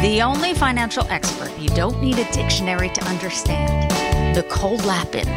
The only financial expert you don't need a dictionary to understand. Nicole Lapin.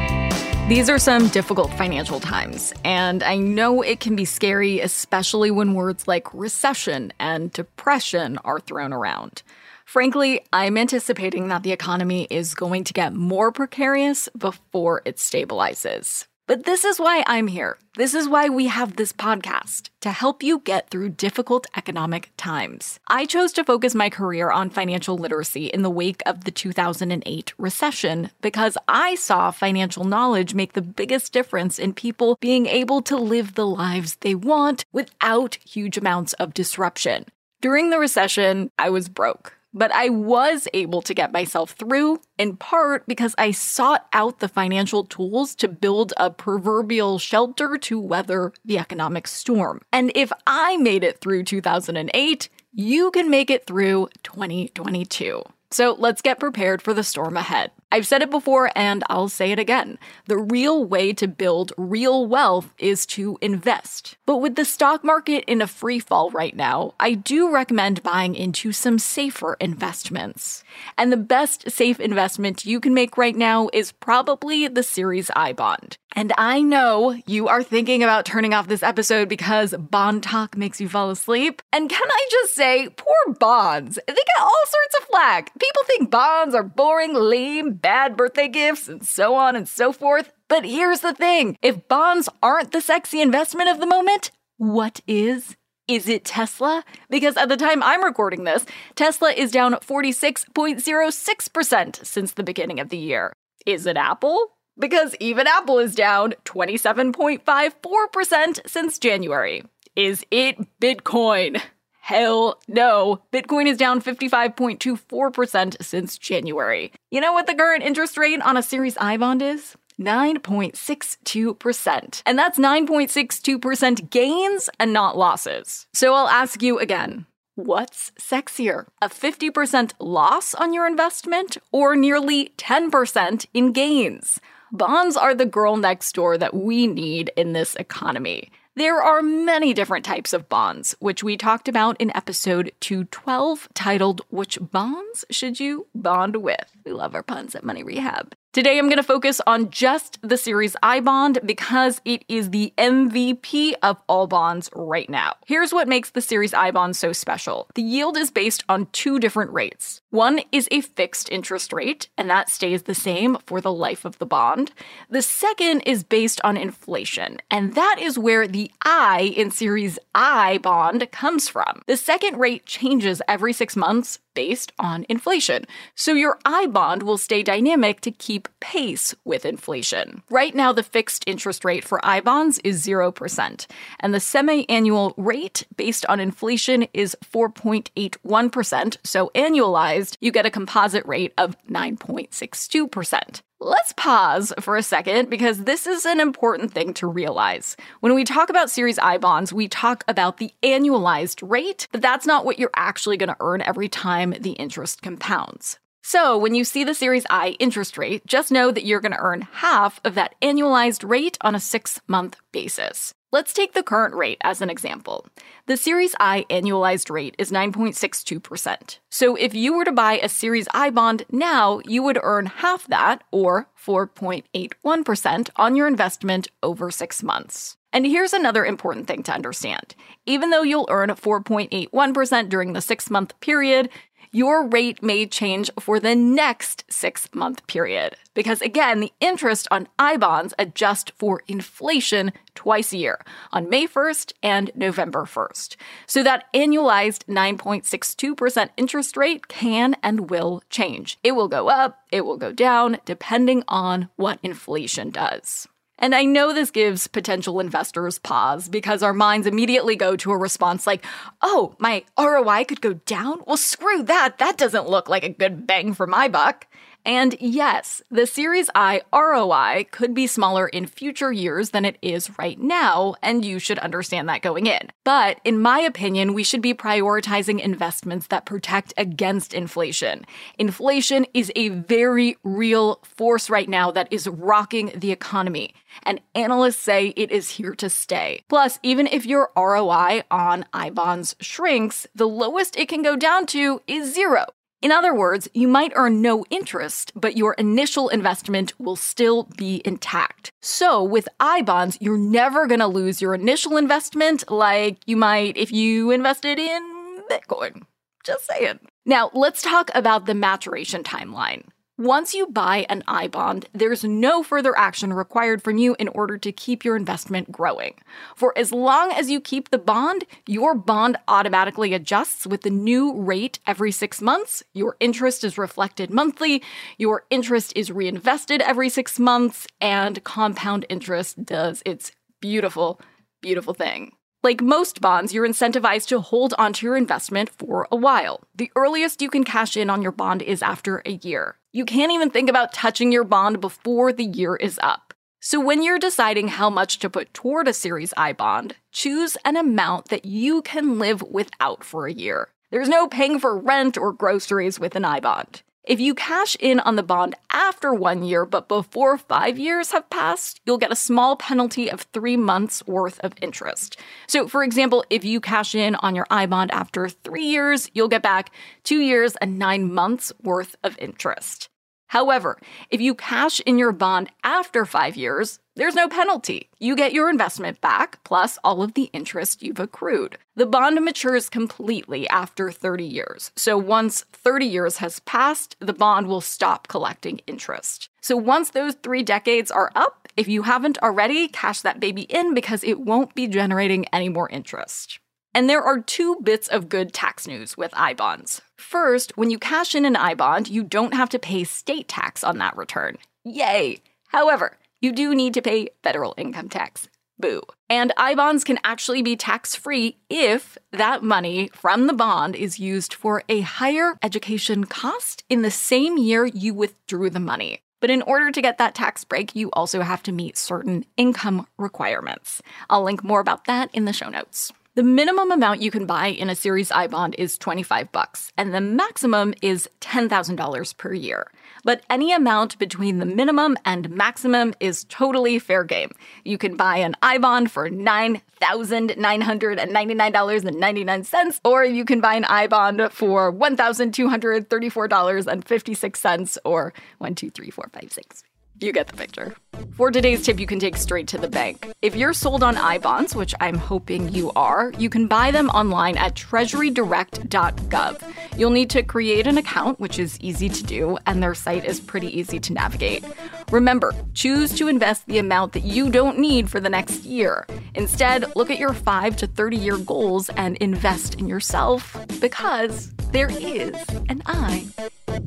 These are some difficult financial times, and I know it can be scary, especially when words like recession and depression are thrown around. Frankly, I'm anticipating that the economy is going to get more precarious before it stabilizes. But this is why I'm here. This is why we have this podcast to help you get through difficult economic times. I chose to focus my career on financial literacy in the wake of the 2008 recession because I saw financial knowledge make the biggest difference in people being able to live the lives they want without huge amounts of disruption. During the recession, I was broke. But I was able to get myself through, in part because I sought out the financial tools to build a proverbial shelter to weather the economic storm. And if I made it through 2008, you can make it through 2022. So let's get prepared for the storm ahead. I've said it before and I'll say it again. The real way to build real wealth is to invest. But with the stock market in a free fall right now, I do recommend buying into some safer investments. And the best safe investment you can make right now is probably the Series I bond. And I know you are thinking about turning off this episode because bond talk makes you fall asleep. And can I just say, poor bonds. They get all sorts of flack. People think bonds are boring, lame, bad birthday gifts, and so on and so forth. But here's the thing if bonds aren't the sexy investment of the moment, what is? Is it Tesla? Because at the time I'm recording this, Tesla is down 46.06% since the beginning of the year. Is it Apple? Because even Apple is down 27.54% since January. Is it Bitcoin? Hell no. Bitcoin is down 55.24% since January. You know what the current interest rate on a Series I bond is? 9.62%. And that's 9.62% gains and not losses. So I'll ask you again. What's sexier? A 50% loss on your investment or nearly 10% in gains? Bonds are the girl next door that we need in this economy. There are many different types of bonds, which we talked about in episode 212, titled Which Bonds Should You Bond With? We love our puns at Money Rehab. Today, I'm going to focus on just the Series I bond because it is the MVP of all bonds right now. Here's what makes the Series I bond so special the yield is based on two different rates. One is a fixed interest rate, and that stays the same for the life of the bond. The second is based on inflation, and that is where the I in Series I bond comes from. The second rate changes every six months based on inflation. So your I bond will stay dynamic to keep pace with inflation. Right now, the fixed interest rate for I bonds is 0%, and the semi annual rate based on inflation is 4.81%. So annualized, you get a composite rate of 9.62%. Let's pause for a second because this is an important thing to realize. When we talk about Series I bonds, we talk about the annualized rate, but that's not what you're actually going to earn every time the interest compounds. So, when you see the Series I interest rate, just know that you're going to earn half of that annualized rate on a six month basis. Let's take the current rate as an example. The Series I annualized rate is 9.62%. So if you were to buy a Series I bond now, you would earn half that, or 4.81%, on your investment over six months. And here's another important thing to understand. Even though you'll earn 4.81% during the six month period, your rate may change for the next six month period. Because again, the interest on I bonds adjust for inflation twice a year on May 1st and November 1st. So that annualized 9.62% interest rate can and will change. It will go up, it will go down, depending on what inflation does. And I know this gives potential investors pause because our minds immediately go to a response like, oh, my ROI could go down? Well, screw that. That doesn't look like a good bang for my buck. And yes, the Series I ROI could be smaller in future years than it is right now, and you should understand that going in. But in my opinion, we should be prioritizing investments that protect against inflation. Inflation is a very real force right now that is rocking the economy, and analysts say it is here to stay. Plus, even if your ROI on I bonds shrinks, the lowest it can go down to is zero. In other words, you might earn no interest, but your initial investment will still be intact. So, with I bonds, you're never going to lose your initial investment like you might if you invested in Bitcoin. Just saying. Now, let's talk about the maturation timeline. Once you buy an I bond, there's no further action required from you in order to keep your investment growing. For as long as you keep the bond, your bond automatically adjusts with the new rate every six months. Your interest is reflected monthly, your interest is reinvested every six months, and compound interest does its beautiful, beautiful thing. Like most bonds, you're incentivized to hold onto your investment for a while. The earliest you can cash in on your bond is after a year. You can't even think about touching your bond before the year is up. So, when you're deciding how much to put toward a Series I bond, choose an amount that you can live without for a year. There's no paying for rent or groceries with an I bond. If you cash in on the bond after one year but before five years have passed, you'll get a small penalty of three months worth of interest. So, for example, if you cash in on your I bond after three years, you'll get back two years and nine months worth of interest. However, if you cash in your bond after five years, there's no penalty. You get your investment back, plus all of the interest you've accrued. The bond matures completely after 30 years. So once 30 years has passed, the bond will stop collecting interest. So once those three decades are up, if you haven't already, cash that baby in because it won't be generating any more interest. And there are two bits of good tax news with I bonds. First, when you cash in an I bond, you don't have to pay state tax on that return. Yay! However, you do need to pay federal income tax. Boo. And I bonds can actually be tax free if that money from the bond is used for a higher education cost in the same year you withdrew the money. But in order to get that tax break, you also have to meet certain income requirements. I'll link more about that in the show notes. The minimum amount you can buy in a Series I bond is 25 bucks, and the maximum is $10,000 per year. But any amount between the minimum and maximum is totally fair game. You can buy an I bond for $9,999.99, or you can buy an I bond for $1,234.56, or 1, 2, 3, 4, 5, 6. You get the picture. For today's tip, you can take straight to the bank. If you're sold on I bonds, which I'm hoping you are, you can buy them online at treasurydirect.gov. You'll need to create an account, which is easy to do, and their site is pretty easy to navigate. Remember, choose to invest the amount that you don't need for the next year. Instead, look at your 5 to 30 year goals and invest in yourself because there is an I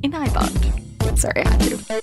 in I bond. Sorry, I had to.